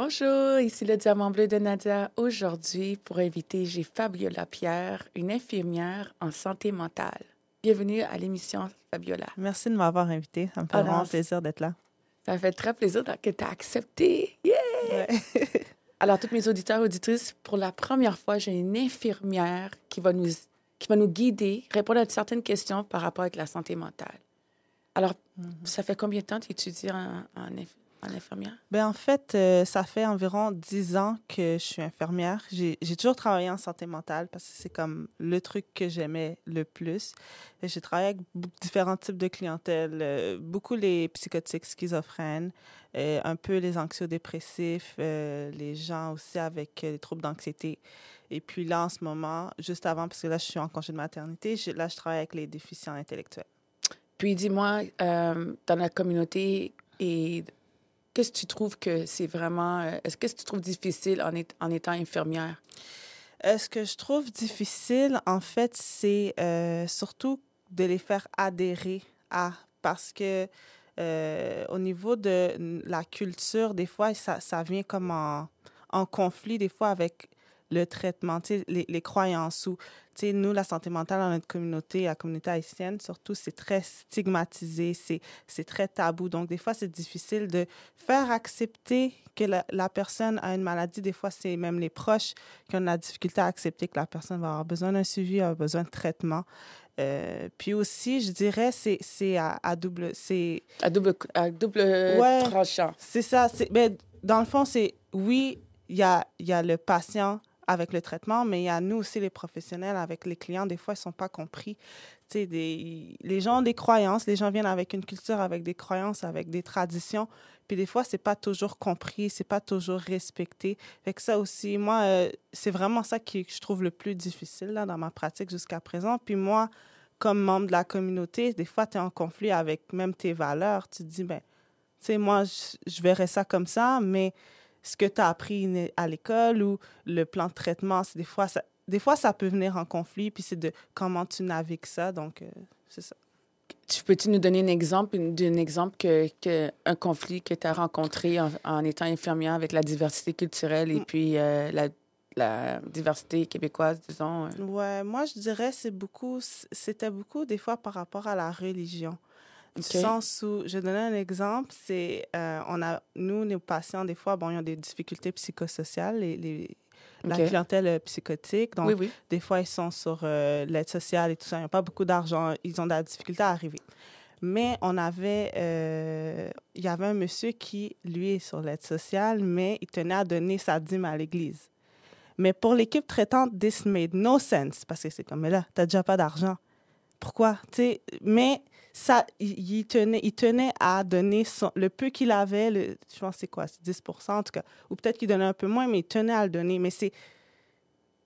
Bonjour, ici le Diamant Bleu de Nadia. Aujourd'hui, pour inviter, j'ai Fabiola Pierre, une infirmière en santé mentale. Bienvenue à l'émission, Fabiola. Merci de m'avoir invité. Ça me fait Alors, vraiment plaisir d'être là. Ça me fait très plaisir que tu as accepté. Yeah! Ouais. Alors, toutes mes auditeurs, auditrices, pour la première fois, j'ai une infirmière qui va nous, qui va nous guider, répondre à certaines questions par rapport avec la santé mentale. Alors, ça fait combien de temps que tu étudies en, en, inf- en infirmière? ben, en fait, euh, ça fait environ dix ans que je suis infirmière. J'ai toujours travaillé en santé mentale parce que c'est comme le truc que j'aimais le plus. J'ai travaillé avec différents types de clientèle, euh, beaucoup les psychotiques schizophrènes, euh, un peu les anxiodépressifs, les gens aussi avec des troubles d'anxiété. Et puis là, en ce moment, juste avant, parce que là, je suis en congé de maternité, je- là, je travaille avec les déficients intellectuels. Puis dis-moi, dans la communauté, et qu'est-ce que tu trouves que c'est vraiment... euh, Est-ce que tu trouves difficile en, en étant infirmière? Euh, ce que je trouve difficile, en fait, c'est euh, surtout de les faire adhérer à, parce que au niveau de la culture, des fois, ça, ça vient comme en, en conflit, des fois, avec le traitement, les, les croyances ou, sais, nous, la santé mentale dans notre communauté, la communauté haïtienne, surtout, c'est très stigmatisé, c'est très tabou. Donc, des fois, c'est difficile de faire accepter que la, la personne a une maladie. Des fois, c'est même les proches qui ont de la difficulté à accepter que la personne va avoir besoin d'un suivi, avoir besoin de traitement. Euh, puis aussi, je dirais, c'est à, à double... C'est À double, à double Ouais. tranchant. c'est ça. c'est- Ben, dans le fond, c'est oui, il y a, il y a le patient avec le traitement, mais a nous aussi, les professionnels, avec les clients. Des fois, ils ne sont pas compris. Des, les gens ont des croyances, les gens viennent avec une culture, avec des croyances, avec des traditions. Puis des fois, c'est pas toujours compris, c'est pas toujours respecté. Fait que ça aussi, moi, euh, c'est vraiment ça qui, que je trouve le plus difficile là, dans ma pratique jusqu'à présent. Puis moi, comme membre de la communauté, des fois, tu es en conflit avec même tes valeurs. Tu te dis, ben, tu sais, moi, je verrais ça comme ça, mais ce que tu as appris à l'école ou le plan de traitement, c'est des fois, ça, des fois, ça peut venir en conflit, puis c'est de comment tu navigues ça. Donc, euh, c'est ça. Tu peux-tu nous donner un exemple, d'un exemple que, que un conflit que tu as rencontré en, en étant infirmière avec la diversité culturelle et Mm. puis euh, la, la diversité québécoise, disons? euh? Ouais, moi, je dirais c'est beaucoup, c'était beaucoup des fois par rapport à la religion. Sens où, je vais donner un exemple, c'est, euh, on a, nous, nos patients, des fois, bon, ils ont des difficultés psychosociales, les, les- la clientèle euh, psychotique. Donc, oui, oui. Des fois, ils sont sur euh, l'aide sociale et tout ça. Ils n'ont pas beaucoup d'argent. Ils ont de la difficulté à arriver. Mais on avait... euh, il y avait un monsieur qui, lui, est sur l'aide sociale, mais il tenait à donner sa dîme à l'église. Mais pour l'équipe traitante, this made no sense. Parce que c'est comme, mais là, t'as déjà pas d'argent. Pourquoi? Tu sais, mais ça, il, tenait, il tenait à donner son, le peu qu'il avait, le, je pense que c'est quoi, c'est 10% en tout cas. Ou peut-être qu'il donnait un peu moins, mais il tenait à le donner. Mais c'est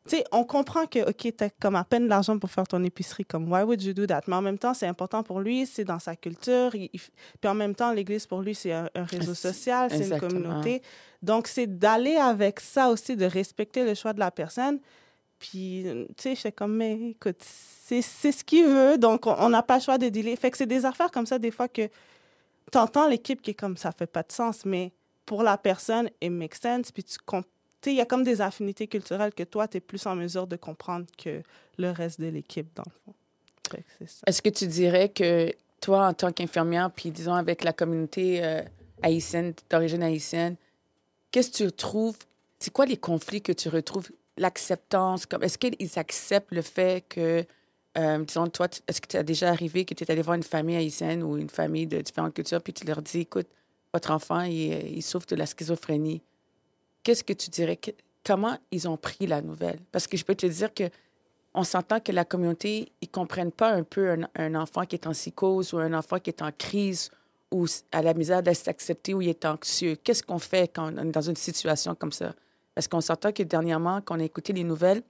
tu sais, on comprend que, OK, tu as comme à peine de l'argent pour faire ton épicerie, comme, why would you do that? Mais en même temps, c'est important pour lui, c'est dans sa culture. il- puis en même temps, l'Église, pour lui, c'est un, un réseau social, c'est une communauté. Donc, c'est d'aller avec ça aussi, de respecter le choix de la personne. Puis, tu sais, je fais comme, mais écoute, c'est ce qu'il veut, donc on n'a pas le choix de dealer. Fait que c'est des affaires comme ça, des fois, que tu entends l'équipe qui est comme, ça fait pas de sens, mais pour la personne, it makes sense. Puis tu sais, il y a comme des affinités culturelles que toi, tu es plus en mesure de comprendre que le reste de l'équipe, dans le fond. Est-ce que tu dirais que toi, en tant qu'infirmière, puis disons avec la communauté euh, haïtienne, d'origine haïtienne, qu'est-ce que tu trouves, c'est quoi les conflits que tu retrouves, l'acceptance, comme est-ce qu'ils acceptent le fait que, euh, disons, toi, est-ce que tu as déjà arrivé que tu es allé voir une famille haïtienne ou une famille de différentes cultures, puis tu leur dis, écoute, votre enfant, il, souffre de la schizophrénie. Qu'est-ce que tu dirais, comment ils ont pris la nouvelle? Parce que je peux te dire que on s'entend que la communauté, ils comprennent pas un peu un, un enfant qui est en psychose ou un enfant qui est en crise ou à la misère de s'accepter ou il est anxieux. Qu'est-ce qu'on fait quand on est dans une situation comme ça? Parce qu'on s'entend que dernièrement, quand on a écouté les nouvelles,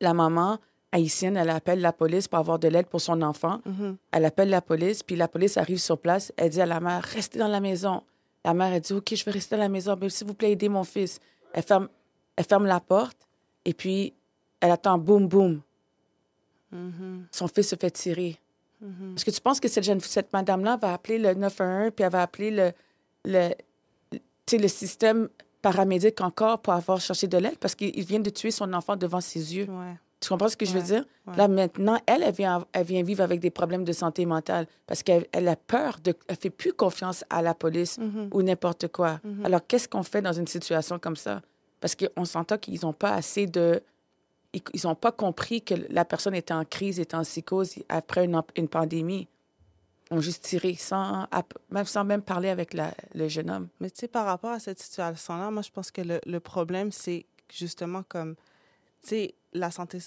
la maman haïtienne, elle appelle la police pour avoir de l'aide pour son enfant. Mhm. Elle appelle la police, puis la police arrive sur place. Elle dit à la mère, restez dans la maison. La mère, elle dit, OK, je vais rester dans la maison, mais s'il vous plaît, aidez mon fils. Elle ferme, elle ferme la porte, et puis elle attend boum, boum. Mhm. Son fils se fait tirer. Mhm. Est-ce que tu penses que cette, jeune, cette madame-là va appeler le 911, puis elle va appeler le, le, le système paramédic encore pour avoir cherché de l'aide parce qu'il vient de tuer son enfant devant ses yeux. Ouais. Tu comprends ce que je veux dire? ouais. Là, maintenant, elle, elle vient, elle vient vivre avec des problèmes de santé mentale parce qu'elle elle a peur, de, elle fait plus confiance à la police Mhm. ou n'importe quoi. Mhm. Alors, qu'est-ce qu'on fait dans une situation comme ça? Parce qu'on s'entend qu'ils n'ont pas assez de... Ils n'ont pas compris que la personne était en crise, était en psychose après une, une pandémie. Ont juste tiré sans, même, sans même parler avec la- le jeune homme. Mais tu sais, par rapport à cette situation-là, moi, je pense que le, le problème, c'est justement comme, tu sais, la santé,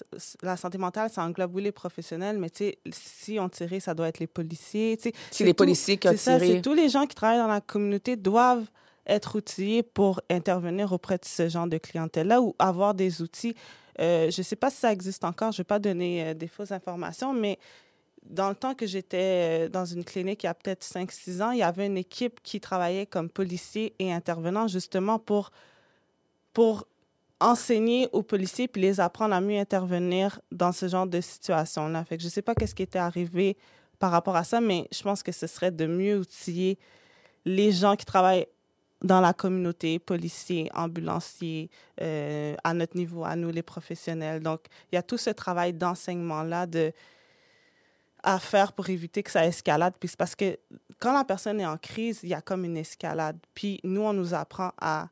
la santé mentale, ça englobe, oui, les professionnels, mais tu sais, si on tirait, ça doit être les policiers, tu sais. C'est les tout- policiers qui ont C'est ça, tiré. c'est tous les gens qui travaillent dans la communauté doivent être outillés pour intervenir auprès de ce genre de clientèle-là ou avoir des outils. Euh, je ne sais pas si ça existe encore, je ne vais pas donner euh, des fausses informations, mais dans le temps que j'étais euh, dans une clinique il y a peut-être 5-6 ans, il y avait une équipe qui travaillait comme policier et intervenant justement pour, pour enseigner aux policiers puis les apprendre à mieux intervenir dans ce genre de situation-là. Fait que je ne sais pas qu'est-ce qui était arrivé par rapport à ça, mais je pense que ce serait de mieux outiller les gens qui travaillent dans la communauté, policiers, ambulanciers, euh, à notre niveau, à nous les professionnels. Donc, il y a tout ce travail d'enseignement-là de à faire pour éviter que ça escalade. Puis c'est parce que quand la personne est en crise, il y a comme une escalade. Puis nous, on nous apprend à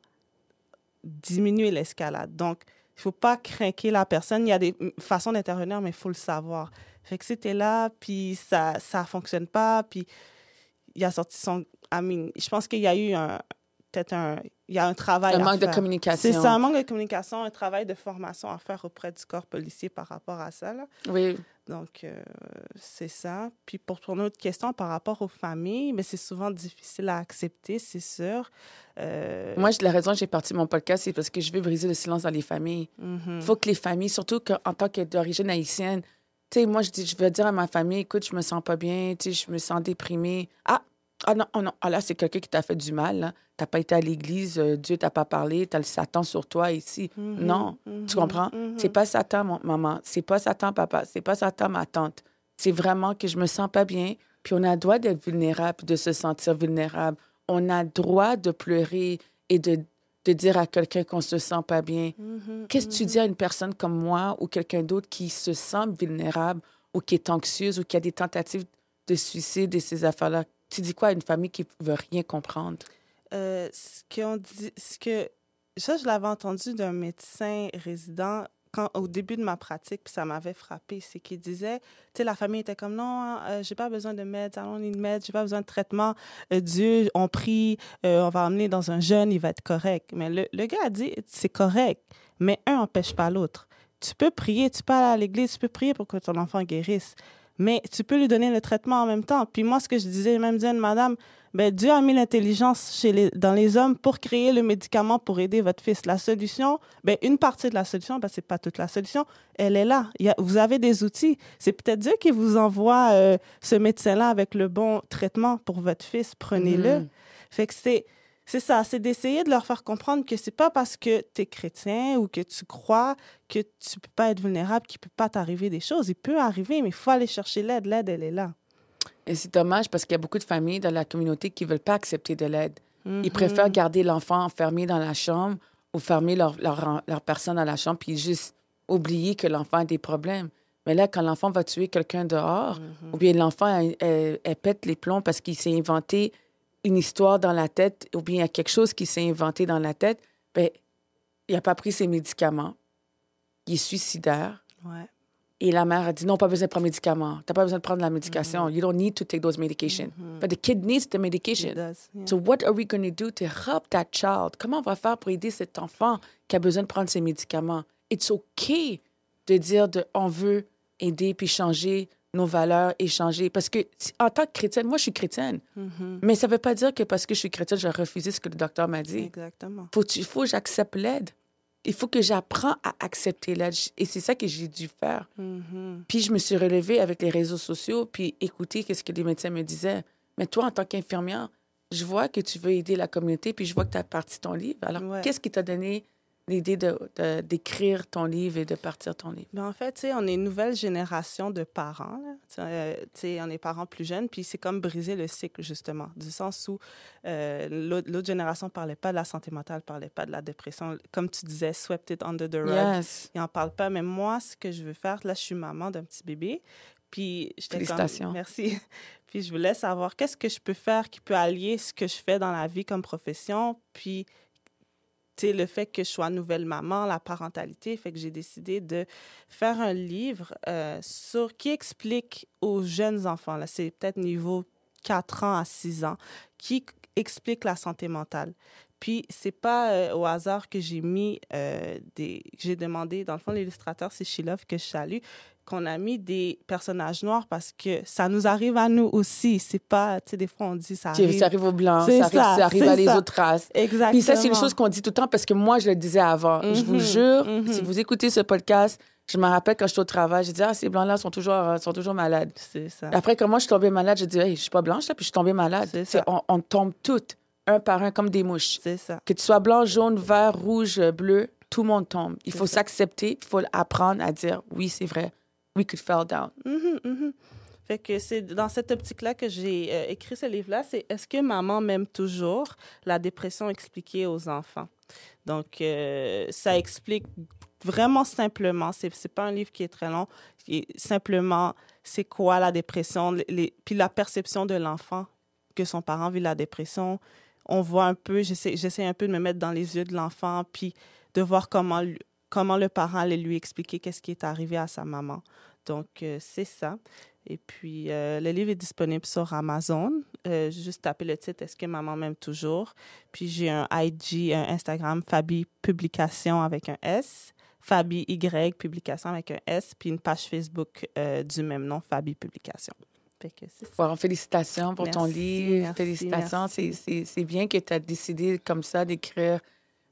diminuer l'escalade. Donc, il faut pas craquer la personne. Il y a des façons d'intervenir, mais il faut le savoir. Fait que es là, puis ça ça fonctionne pas, puis il a sorti son... I mean, je pense qu'il y a eu un peut-être un... Il y a un travail Un à manque de communication. C'est ça, un manque de communication, un travail de formation à faire auprès du corps policier par rapport à ça. Là. Oui. Donc, euh, c'est ça. Puis pour ton autre question par rapport aux familles, mais c'est souvent difficile à accepter, c'est sûr. Euh, Moi, la raison que j'ai parti mon podcast, c'est parce que je veux briser le silence dans les familles. Il faut que les familles, surtout que, en tant que d'origine haïtienne, tu sais, moi, je, dis, je veux dire à ma famille, écoute, je me sens pas bien, tu sais, je me sens déprimée. Ah, ah non, oh non, ah là, c'est quelqu'un qui t'a fait du mal. là. T'as pas été à l'église, euh, Dieu t'a pas parlé, t'as le Satan sur toi ici. Mhm, Non, tu mhm, comprends? mhm. C'est pas Satan, mon, maman. C'est pas Satan, papa. C'est pas Satan, ma tante. C'est vraiment que je me sens pas bien. Puis on a le droit d'être vulnérable, de se sentir vulnérable. On a le droit de pleurer et de, de dire à quelqu'un qu'on se sent pas bien. Mhm, Qu'est-ce que tu dis à une personne comme moi ou quelqu'un d'autre qui se sent vulnérable ou qui est anxieuse ou qui a des tentatives de suicide et ces affaires-là? Tu dis quoi à une famille qui veut rien comprendre? Euh, ce dit, ce que ça, je l'avais entendu d'un médecin résident quand, au début de ma pratique, puis ça m'avait frappé, c'est qu'il disait, tu sais, la famille était comme, non, euh, j'ai pas besoin de meds, need meds, j'ai pas besoin de traitement, Euh, Dieu, on prie, euh, on va emmener dans un jeûne, il va être correct. Mais le, le gars a dit, c'est correct, mais un n'empêche pas l'autre. Tu peux prier, tu peux aller à l'église, tu peux prier pour que ton enfant guérisse, mais tu peux lui donner le traitement en même temps. Puis moi, ce que je disais, même disais, madame, ben, Dieu a mis l'intelligence chez les, dans les hommes pour créer le médicament pour aider votre fils. La solution, ben, une partie de la solution, ben, c'est pas toute la solution, elle est là. Il y a, vous avez des outils. C'est peut-être Dieu qui vous envoie euh, ce médecin-là avec le bon traitement pour votre fils. Prenez-le. Mhm. Fait que c'est, c'est ça, c'est d'essayer de leur faire comprendre que c'est pas parce que tu es chrétien ou que tu crois que tu peux pas être vulnérable qu'il peut pas t'arriver des choses. Il peut arriver, mais il faut aller chercher l'aide. L'aide, elle est là. Et c'est dommage parce qu'il y a beaucoup de familles dans la communauté qui ne veulent pas accepter de l'aide. Ils Mhm. préfèrent garder l'enfant enfermé dans la chambre ou fermer leur, leur, leur personne dans la chambre puis juste oublier que l'enfant a des problèmes. Mais là, quand l'enfant va tuer quelqu'un dehors, Mhm. ou bien l'enfant, elle, elle- elle pète les plombs parce qu'il s'est inventé une histoire dans la tête, ou bien il y a quelque chose qui s'est inventé dans la tête, ben, il n'a pas pris ses médicaments. Il est suicidaire. Ouais. Et la mère a dit non, pas besoin de prendre médicaments. Tu n'as pas besoin de prendre la médication. You don't need to take those medications. But the kid needs the medication. Does, yeah. So what are we going to do to help that child? Comment on va faire pour aider cet enfant qui a besoin de prendre ses médicaments? It's okay de dire de, on veut aider puis changer nos valeurs et changer. Parce que en tant que chrétienne, moi je suis chrétienne, Mhm. mais ça ne veut pas dire que parce que je suis chrétienne, je refuser ce que le docteur m'a dit. Exactement. Faut, il faut que j'accepte l'aide. Il faut que j'apprends à accepter l'aide. Et c'est ça que j'ai dû faire. Mhm. Puis je me suis relevée avec les réseaux sociaux, puis écouter ce que les médecins me disaient. Mais toi, en tant qu'infirmière, je vois que tu veux aider la communauté, puis je vois que tu as parti ton livre. Alors, Ouais. qu'est-ce qui t'a donné l'idée de, de- d'écrire ton livre et de partir ton livre? Mais en fait, tu sais, on est une nouvelle génération de parents. là. Tu sais, euh, tu sais, on est parents plus jeunes, puis c'est comme briser le cycle, justement, du sens où euh, l'autre, génération ne parlait pas de la santé mentale, ne parlait pas de la dépression. Comme tu disais, swept it under the rug. Yes. Ils n'en parlent pas. Mais moi, ce que je veux faire, là, je suis maman d'un petit bébé. Puis, j'étais comme- Félicitations. Merci. Puis, je voulais savoir qu'est-ce que je peux faire qui peut allier ce que je fais dans la vie comme profession, puis le fait que je sois nouvelle maman, la parentalité, fait que j'ai décidé de faire un livre euh, sur qui explique aux jeunes enfants, là, c'est peut-être niveau 4 ans à 6 ans, qui explique la santé mentale. Puis, c'est pas euh, au hasard que j'ai mis euh, des. J'ai demandé, dans le fond, l'illustrateur, c'est Shilov que je salue, qu'on a mis des personnages noirs parce que ça nous arrive à nous aussi. C'est pas. Tu sais, des fois, on dit ça arrive. Ça arrive aux Blancs, ça arrive, ça, ça arrive c'est à les ça. autres races. Exactement. Puis ça, c'est une chose qu'on dit tout le temps parce que moi, je le disais avant. Je vous Mhm, jure, mhm. si vous écoutez ce podcast, je me rappelle quand j'étais au travail, j'ai dit, ah, ces blancs-là sont toujours, euh, sont toujours malades. C'est ça. Après, quand moi, je suis tombée malade, j'ai dit, hey, je suis pas blanche, là, puis je suis tombée malade. C'est ça. On, on tombe toutes, un par un, comme des mouches. C'est ça. Que tu sois blanc, jaune, vert, rouge, bleu, tout le monde tombe. Il faut ça. s'accepter, il faut apprendre à dire, oui, c'est vrai, we could fall down. Mhm, mhm. Fait que c'est dans cette optique-là que j'ai euh, écrit ce livre-là. C'est Est-ce que maman m'aime toujours? La dépression expliquée aux enfants. Donc, euh, ça explique vraiment simplement. C'est c'est pas un livre qui est très long. Et simplement, c'est quoi la dépression? puis la perception de l'enfant que son parent vit la dépression. On voit un peu, j'essaie un peu de me mettre dans les yeux de l'enfant, puis de voir comment, comment le parent allait lui expliquer qu'est-ce qui est arrivé à sa maman. Donc, euh, c'est ça. Et puis, euh, le livre est disponible sur Amazon. Euh, juste taper le titre Est-ce que maman m'aime toujours? Puis, j'ai un IG, un Instagram, Fabi Publication avec un S. Fabi Y Publication avec un S. Puis, une page Facebook euh, du même nom, Fabi Publication. Fait que c'est ça. Bon, félicitations pour ton livre. merci, félicitations. C'est bien que tu as décidé comme ça d'écrire.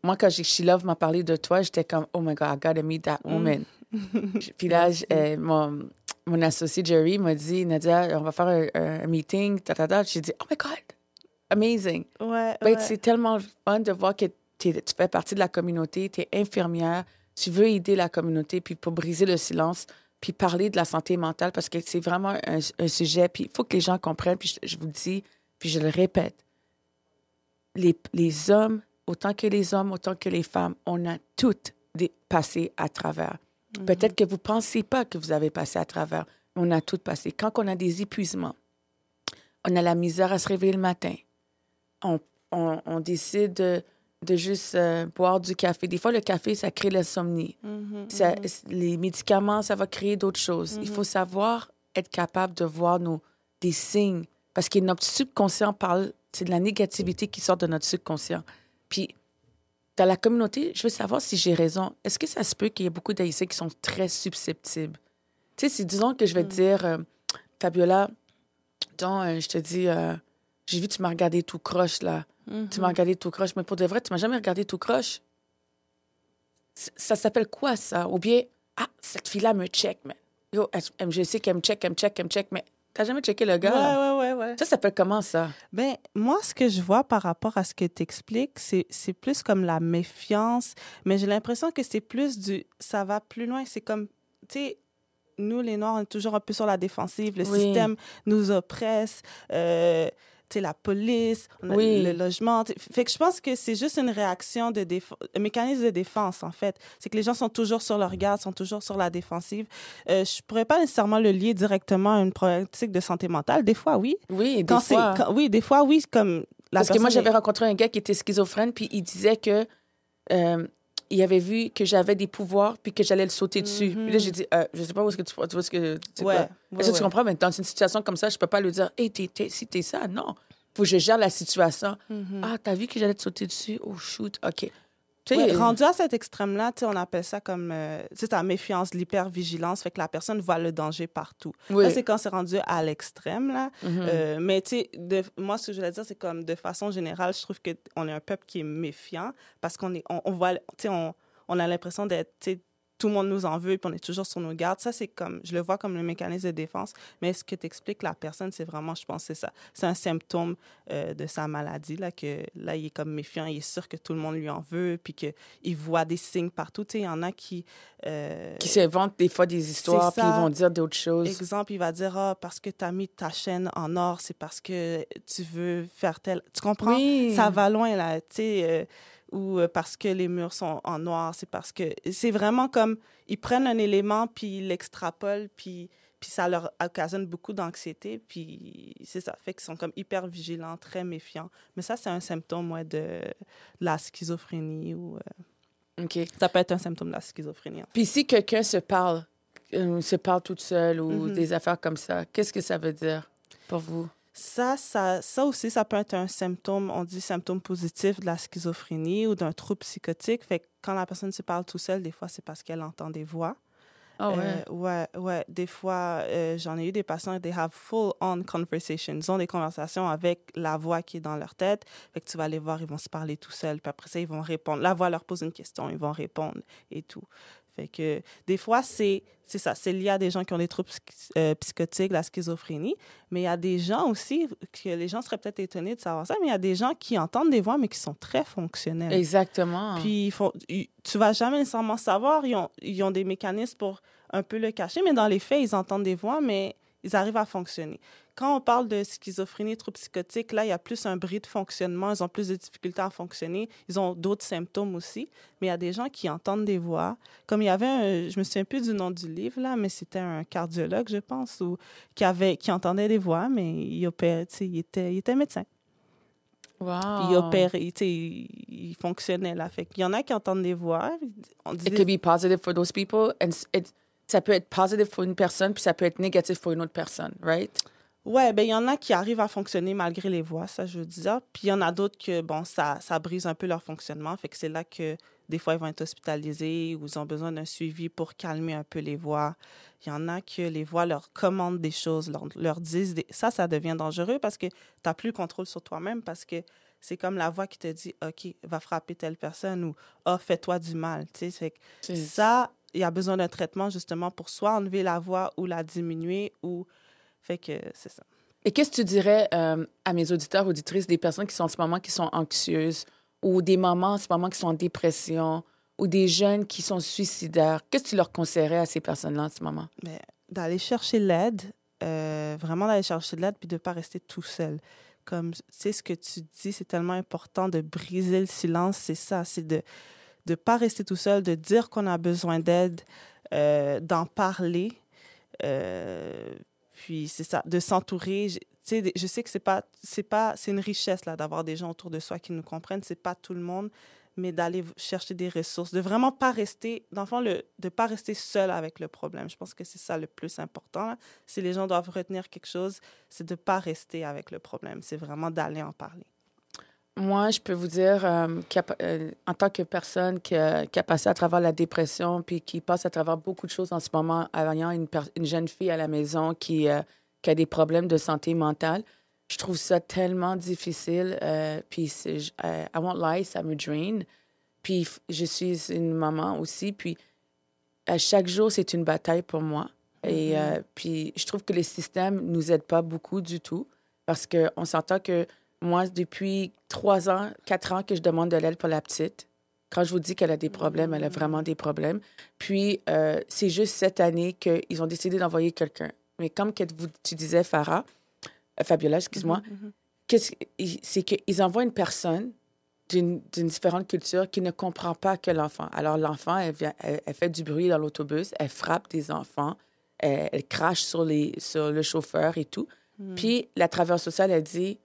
Moi, quand She Love m'a parlé de toi, j'étais comme, oh my God, I gotta meet that woman. Puis là, euh, mon, mon associé Jerry m'a dit, Nadia, on va faire un, un- meeting, ta, ta, ta. J'ai dit, oh my God, amazing. Ouais, Ben, ouais. C'est tellement fun de voir que tu fais partie de la communauté, tu es infirmière, tu veux aider la communauté, puis pour briser le silence, puis parler de la santé mentale, parce que c'est vraiment un, un sujet, puis il faut que les gens comprennent, puis je, je vous le dis, puis je le répète, les, les hommes, autant que les hommes, autant que les femmes, on a toutes passé à travers. Mhm. Peut-être que vous ne pensez pas que vous avez passé à travers, mais on a toutes passé. Quand on a des épuisements, on a la misère à se réveiller le matin, on, on, on décide de, de juste euh, boire du café. Des fois, le café, ça crée l'insomnie. Mhm, mhm. Les médicaments, ça va créer d'autres choses. Il faut savoir être capable de voir nos, des signes. Parce que notre subconscient parle, c'est de la négativité qui sort de notre subconscient. Puis, dans la communauté, je veux savoir si j'ai raison. Est-ce que ça se peut qu'il y ait beaucoup d'Haïtiens qui sont très susceptibles? Tu sais, si disons que je vais te dire, euh, Fabiola, donc, euh, je te dis, euh, j'ai vu, tu m'as regardé tout croche, là. Tu m'as regardé tout croche. Mais pour de vrai, tu m'as jamais regardé tout croche. C- Ça s'appelle quoi, ça? Ou bien, ah, cette fille-là me check, man. Yo, elle, je sais qu'elle me check, elle me check, elle me check, mais t'as jamais checké le gars? Ouais, ouais, ouais, ouais. Ça s'appelle comment, ça? Ben, moi, ce que je vois par rapport à ce que tu expliques, c'est, c'est plus comme la méfiance, mais j'ai l'impression que c'est plus du. Ça va plus loin. C'est comme. Tu sais, nous, les Noirs, on est toujours un peu sur la défensive. Le Oui. système nous oppresse. Euh, la police, on a Oui. le logement. Fait que je pense que c'est juste une réaction de un mécanisme de défense, en fait. C'est que les gens sont toujours sur leur garde, sont toujours sur la défensive. Euh, je pourrais pas nécessairement le lier directement à une problématique de santé mentale. Des fois, oui. Oui, des Quand c'est, fois. quand- oui, des fois, oui, comme la Parce que moi, j'avais rencontré un gars qui était schizophrène, puis il disait que euh, il avait vu que j'avais des pouvoirs, puis que j'allais le sauter dessus. Mhm. Puis là, j'ai dit, euh, je sais pas où est-ce que tu, tu vois ce que tu Ouais, ouais, Est-ce que tu comprends? Mais dans une situation comme ça, je peux pas lui dire, hey, t'es, si t'es ça, non. Faut que je gère la situation. Mhm. Ah, t'as vu que j'allais te sauter dessus? Oh, shoot, OK. Tu sais, Ouais, rendu à cet extrême-là, tu sais, on appelle ça comme euh, tu sais, ta méfiance, l'hypervigilance, fait que la personne voit le danger partout. oui. Là, c'est quand c'est rendu à l'extrême, là. Mhm. Euh, mais tu sais, moi, ce que je voulais dire, c'est comme de façon générale, je trouve qu'on est un peuple qui est méfiant parce qu'on est, on, on voit, tu sais, on, on a l'impression d'être, tout le monde nous en veut, puis on est toujours sur nos gardes. Ça, c'est comme, je le vois comme le mécanisme de défense. Mais ce que t'explique la personne, c'est vraiment, je pense, c'est ça. C'est un symptôme euh, de sa maladie, là, que là, il est comme méfiant, il est sûr que tout le monde lui en veut, puis qu'il voit des signes partout. Tu sais, il y en a qui. Euh, Qui s'inventent des fois des histoires, puis ils vont dire d'autres choses. Exemple, il va dire Ah, parce que tu as mis ta chaîne en or, c'est parce que tu veux faire tel. Tu comprends? Oui. Ça va loin, là. Tu sais, euh, ou euh, parce que les murs sont en noir, c'est parce que. C'est vraiment comme. Ils prennent un élément, puis ils l'extrapolent, puis, puis ça leur occasionne beaucoup d'anxiété, puis c'est ça. Fait qu'ils sont comme hyper vigilants, très méfiants. Mais ça, c'est un symptôme, ouais, de, de la schizophrénie, ou. euh, OK. ça peut être un symptôme de la schizophrénie. Puis si quelqu'un se parle, euh, se parle toute seule ou Mhm. des affaires comme ça, qu'est-ce que ça veut dire pour vous? Ça, ça, ça aussi, ça peut être un symptôme, on dit symptôme positif de la schizophrénie ou d'un trouble psychotique. Fait que quand la personne se parle tout seule, des fois, c'est parce qu'elle entend des voix. Ah ouais. Euh, ouais, ouais. Des fois, euh, j'en ai eu des patients, they have full-on conversations. Ils ont des conversations avec la voix qui est dans leur tête. Fait que tu vas les voir, ils vont se parler tout seuls. Puis après ça, ils vont répondre. La voix leur pose une question, ils vont répondre et tout. Fait que des fois, c'est c'est ça. C'est lié à des gens qui ont des troubles euh, psychotiques, la schizophrénie. Mais il y a des gens aussi, que les gens seraient peut-être étonnés de savoir ça, mais il y a des gens qui entendent des voix, mais qui sont très fonctionnels. Exactement. Puis ils font, ils- tu vas jamais nécessairement savoir. Ils ont, ils ont des mécanismes pour un peu le cacher, mais dans les faits, ils entendent des voix, mais ils arrivent à fonctionner. Quand on parle de schizophrénie, trouble psychotique, là, il y a plus un bris de fonctionnement. Ils ont plus de difficultés à fonctionner. Ils ont d'autres symptômes aussi. Mais il y a des gens qui entendent des voix. Comme il y avait un, je me souviens plus du nom du livre, là, mais c'était un cardiologue, je pense, ou, qui, avait, qui entendait des voix, mais il, opérait, il, était, il était médecin. wow. Il sais, il, il fonctionnait là. Fait qu'il y en a qui entendent des voix. On dit It could be positive for those people. And s- it- ça peut être positive pour une personne, puis ça peut être négatif pour une autre personne, right? Ouais, ben il y en a qui arrivent à fonctionner malgré les voix, ça je veux dire. Puis il y en a d'autres que, bon, ça, ça brise un peu leur fonctionnement. Fait que c'est là que des fois ils vont être hospitalisés ou ils ont besoin d'un suivi pour calmer un peu les voix. Il y en a que les voix leur commandent des choses, leur, leur disent des... Ça, ça devient dangereux parce que tu n'as plus le contrôle sur toi-même parce que c'est comme la voix qui te dit, OK, va frapper telle personne ou, ah, fais-toi du mal. Tu sais, ça, il y a besoin d'un traitement justement pour soit enlever la voix ou la diminuer ou... Fait que c'est ça. Et qu'est-ce que tu dirais euh, à mes auditeurs, auditrices, des personnes qui sont en ce moment qui sont anxieuses ou des mamans en ce moment qui sont en dépression ou des jeunes qui sont suicidaires? Qu'est-ce que tu leur conseillerais à ces personnes-là en ce moment? D'aller chercher l'aide, euh, vraiment d'aller chercher de l'aide, puis de ne pas rester tout seul. Comme, tu sais, ce que tu dis, c'est tellement important de briser le silence, c'est ça, c'est de ne pas rester tout seul, de dire qu'on a besoin d'aide, euh, d'en parler. euh, puis c'est ça, de s'entourer. Je- je sais que c'est pas, c'est pas, c'est une richesse là d'avoir des gens autour de soi qui nous comprennent. C'est pas tout le monde, mais d'aller chercher des ressources, de vraiment pas rester, dans le de pas rester seul avec le problème. Je pense que c'est ça le plus important. Si les gens doivent retenir quelque chose, c'est de pas rester avec le problème. C'est vraiment d'aller en parler. Moi, je peux vous dire, euh, euh, en tant que personne qui a, qui a passé à travers la dépression, puis qui passe à travers beaucoup de choses en ce moment, ayant une, jeune fille à la maison qui, euh, qui a des problèmes de santé mentale, je trouve ça tellement difficile. euh, puis, euh, I won't lie, ça me drain. Puis, je suis une maman aussi. Puis, à chaque jour, c'est une bataille pour moi. Et Mhm. euh, puis, je trouve que les systèmes nous aident pas beaucoup du tout. Parce qu'on s'entend que moi, depuis trois ans, quatre ans que je demande de l'aide pour la petite. Quand je vous dis qu'elle a des problèmes, elle a vraiment des problèmes. Puis, euh, c'est juste cette année qu'ils ont décidé d'envoyer quelqu'un. Mais comme que vous, tu disais, Farah, euh, Fabiola, excuse-moi, Mhm. il- c'est qu'ils envoient une personne d'une différente culture qui ne comprend pas que l'enfant. Alors, l'enfant, elle, vient- elle, elle fait du bruit dans l'autobus, elle frappe des enfants, elle, elle crache sur, les, sur le chauffeur et tout. Mhm. Puis, la travailleuse sociale, elle dit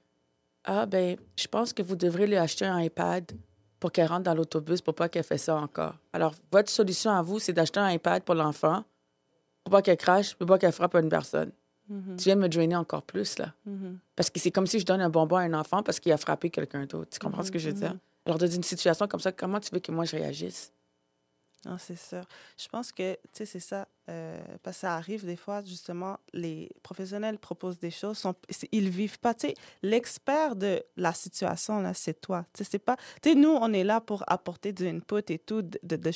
Ah, ben, je pense que vous devrez lui acheter un iPad pour qu'elle rentre dans l'autobus pour pas qu'elle fasse ça encore. Alors, votre solution à vous, c'est d'acheter un iPad pour l'enfant pour pas qu'elle crache, pour pas qu'elle frappe une personne. Mhm. Tu viens de me drainer encore plus, là. Mhm. Parce que c'est comme si je donne un bonbon à un enfant parce qu'il a frappé quelqu'un d'autre. Tu comprends ce que je veux dire? Mhm. Alors, dans une situation comme ça, comment tu veux que moi je réagisse? Non, c'est sûr. Je pense que, tu sais, c'est ça. euh, parce que ça arrive des fois, justement, les professionnels proposent des choses, sont, ils vivent pas. Tu sais, l'expert de la situation, là, c'est toi. Tu sais, c'est pas. Tu sais, nous, on est là pour apporter du input et tout de, de, de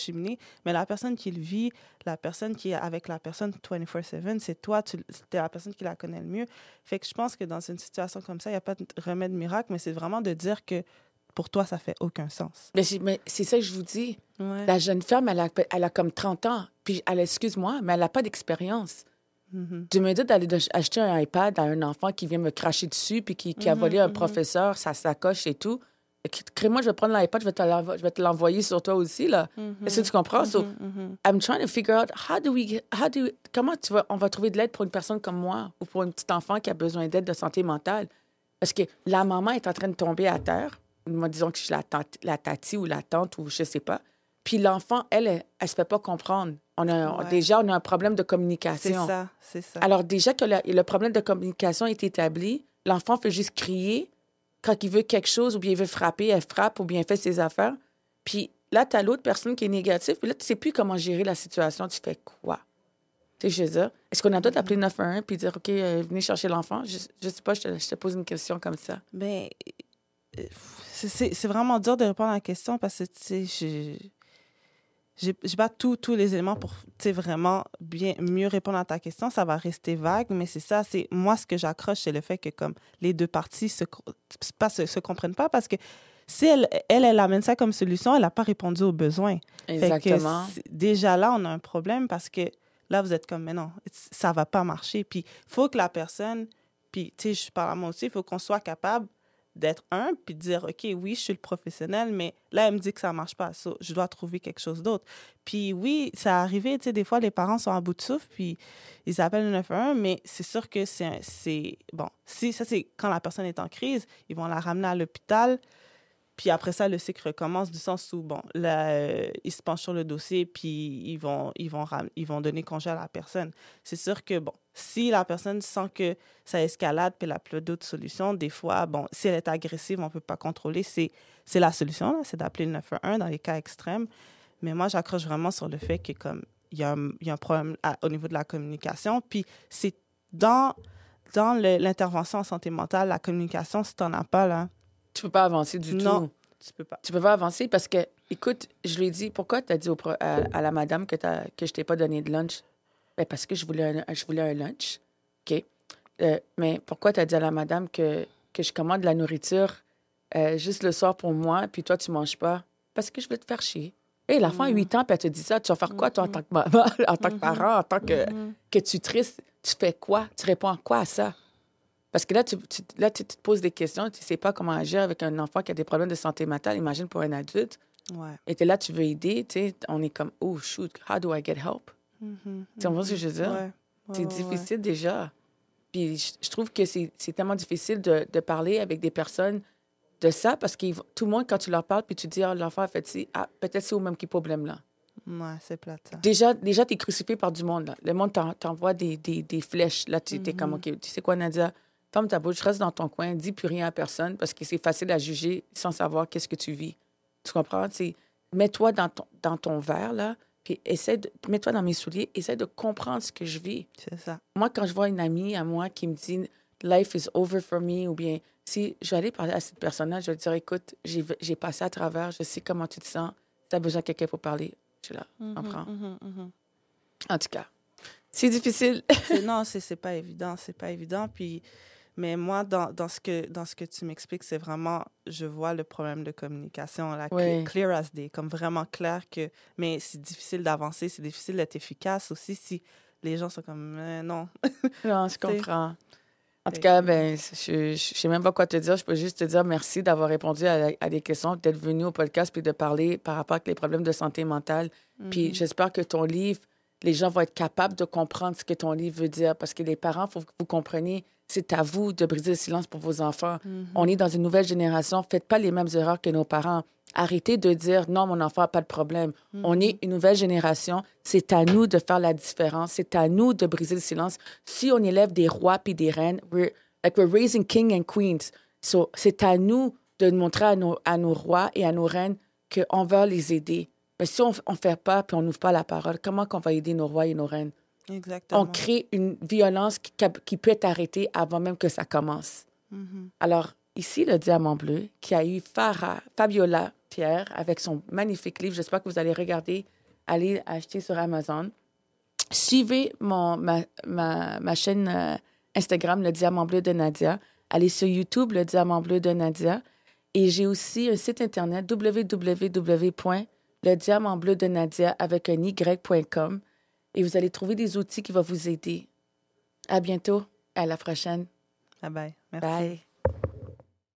mais la personne qui le vit, la personne qui est avec la personne 24-7, c'est toi, tu es la personne qui la connaît le mieux. Fait que je pense que dans une situation comme ça, il n'y a pas de remède miracle, mais c'est vraiment de dire que pour toi, ça fait aucun sens. Mais c'est, ça que je vous dis. Ouais. La jeune femme, elle a, elle a comme 30 ans. Puis, elle, excuse-moi, mais elle n'a pas d'expérience. Mhm. Tu me dis d'aller acheter un iPad à un enfant qui vient me cracher dessus puis qui, qui a Mhm, volé un mhm. professeur, sa sacoche et tout. Crée-moi, je vais prendre l'iPad, je vais te l'envoyer sur toi aussi, là. Est-ce que tu comprends? So. I'm trying to figure out how do we, how do we- comment tu vas, on va trouver de l'aide pour une personne comme moi ou pour un petit enfant qui a besoin d'aide de santé mentale? Parce que la maman est en train de tomber à terre. Moi, disons que je suis la, tante, la tati ou la tante ou je sais pas. Puis l'enfant, elle, elle, elle se fait pas comprendre. On a, Ouais. Déjà, on a un problème de C'est communication. ça, c'est ça. Alors déjà que le, le problème de communication est établi, l'enfant fait juste crier quand il veut quelque chose ou bien il veut frapper, elle frappe ou bien elle fait ses affaires. Puis là, tu as l'autre personne qui est négative, puis là, tu sais plus comment gérer la situation. Tu fais quoi? Tu sais, je veux dire, est-ce qu'on a d'autres appeler 911 puis dire, OK, euh, venez chercher l'enfant? Je, je sais pas, je te, je te pose une question comme ça. Ben, euh, c'est- vraiment dur de répondre à la question parce que, tu sais, je- j'ai pas tous tous les éléments pour, tu sais, vraiment bien, mieux répondre à ta question. Ça va rester vague, mais c'est ça, c'est moi, ce que j'accroche, c'est le fait que, comme, les deux parties se, pas, se, se comprennent pas parce que si elle, elle, elle amène ça comme solution, elle n'a pas répondu aux besoins. Fait que Exactement. déjà là, on a un problème parce que là, vous êtes comme, mais non, ça va pas marcher. Puis, il faut que la personne, puis, tu sais, je parle à moi aussi, il faut qu'on soit capable d'être un, puis de dire, OK, oui, je suis le professionnel, mais là, elle me dit que ça marche pas. So, je dois trouver quelque chose d'autre. Puis oui, ça arrivé, tu sais, des fois, les parents sont à bout de souffle, puis ils appellent le 911, mais c'est sûr que c'est Bon, si ça, c'est quand la personne est en crise, ils vont la ramener à l'hôpital, puis après ça, le cycle recommence du sens où, bon, euh, ils se penchent sur le dossier, puis ils vont, ils vont, ils vont donner congé à la personne. C'est sûr que, bon, si la personne sent que ça escalade, puis elle n'a plus d'autres solutions, des fois, bon, si elle est agressive, on ne peut pas contrôler, c'est la solution, c'est d'appeler le 911 dans les cas extrêmes. Mais moi, j'accroche vraiment sur le fait que, comme, il y, a un- y a un problème au niveau de la communication, puis c'est dans, dans l'intervention en santé mentale, la communication, si tu n'en as pas, là, Tu peux pas avancer du Non. tout. tu peux pas. Tu peux pas avancer parce que, écoute, je lui ai dit, pourquoi tu as dit au pro- à, à la madame que, t'as- que je t'ai pas donné de lunch? Ben, parce que je voulais un, je voulais un lunch. OK. Euh, mais pourquoi tu as dit à la madame que, que je commande de la nourriture euh, juste le soir pour moi, puis toi, tu manges pas? Parce que je veux te faire chier. Hé, l'enfant a 8 ans, puis elle te dit ça. Tu vas faire quoi, toi, en tant que maman, en tant que parent, en tant que, Mhm. que tu tristes? Tu fais quoi? Tu réponds quoi à ça? Parce que là, tu, tu- là, tu, tu te poses des questions, tu sais pas comment agir avec un enfant qui a des problèmes de santé mentale. Imagine pour un adulte. Ouais. Et t'es là, tu veux aider, tu sais, on est comme, oh, shoot, how do I get help? Mhm. Tu comprends ce que je veux dire? Ouais. Ouais, c'est difficile déjà. Puis je, je trouve que c'est tellement difficile de, de parler avec des personnes de ça parce que tout le monde, quand tu leur parles, puis tu dis, ah, l'enfant a fait ci, ah, peut-être c'est au même qui problème là. Ouais, c'est plate, ça. Déjà, déjà tu es crucifié par du monde. Là. Le monde t'en- t'envoie des, des, des flèches. Là, tu es comme, OK, tu sais quoi, Nadia? Ferme ta bouche, reste dans ton coin, dis plus rien à personne parce que c'est facile à juger sans savoir qu'est-ce que tu vis. Tu comprends? C'est mets-toi dans ton, dans ton verre, là, puis essaie de, mets-toi dans mes souliers, essaie de comprendre ce que je vis. C'est ça. Moi, quand je vois une amie à moi qui me dit Life is over for me, ou bien si je vais aller parler à cette personne-là, je vais dire Écoute, j'ai j'ai passé à travers, je sais comment tu te sens, tu as besoin de quelqu'un pour parler. Suis là, comprends? Mhm, mhm. En tout cas, c'est difficile. Non, c'est c'est pas évident, c'est pas évident. Puis, mais moi, dans, dans ce que dans ce que tu m'expliques, c'est vraiment, je vois le problème de communication, là, Oui. clear as day, comme vraiment clair que, mais c'est difficile d'avancer, c'est difficile d'être efficace aussi si les gens sont comme, Euh, non. non, je comprends. En tout cas, ben, je ne sais même pas quoi te dire. Je peux juste te dire merci d'avoir répondu à, à des questions, d'être venu au podcast puis de parler par rapport à les problèmes de santé mentale. Puis j'espère que ton livre, les gens vont être capables de comprendre ce que ton livre veut dire. Parce que les parents, il faut que vous compreniez, c'est à vous de briser le silence pour vos enfants. Mhm. On est dans une nouvelle génération. Faites pas les mêmes erreurs que nos parents. Arrêtez de dire non, mon enfant n'a pas de problème. On est une nouvelle génération. C'est à nous de faire la différence. C'est à nous de briser le silence. Si on élève des rois puis des reines, we're, like we're raising king and queens. So, c'est à nous de montrer à nos, à nos rois et à nos reines qu'on va les aider. Mais si on ne fait pas puis on n'ouvre pas la parole, comment qu'on va aider nos rois et nos reines? Exactement. On crée une violence qui, qui peut être arrêtée avant même que ça commence. Mhm. Alors, ici, le diamant bleu, qui a eu Farah, Fabiola Pierre avec son magnifique livre. J'espère que vous allez regarder, aller acheter sur Amazon. Suivez mon, ma, ma, ma chaîne euh, Instagram, Le Diamant Bleu de Nadia. Allez sur YouTube, Le Diamant Bleu de Nadia. Et j'ai aussi un site internet www.lediamantbleudenadia avec un y.com. Et vous allez trouver des outils qui vont vous aider. À bientôt. À la prochaine. Bye bye. Merci. Bye.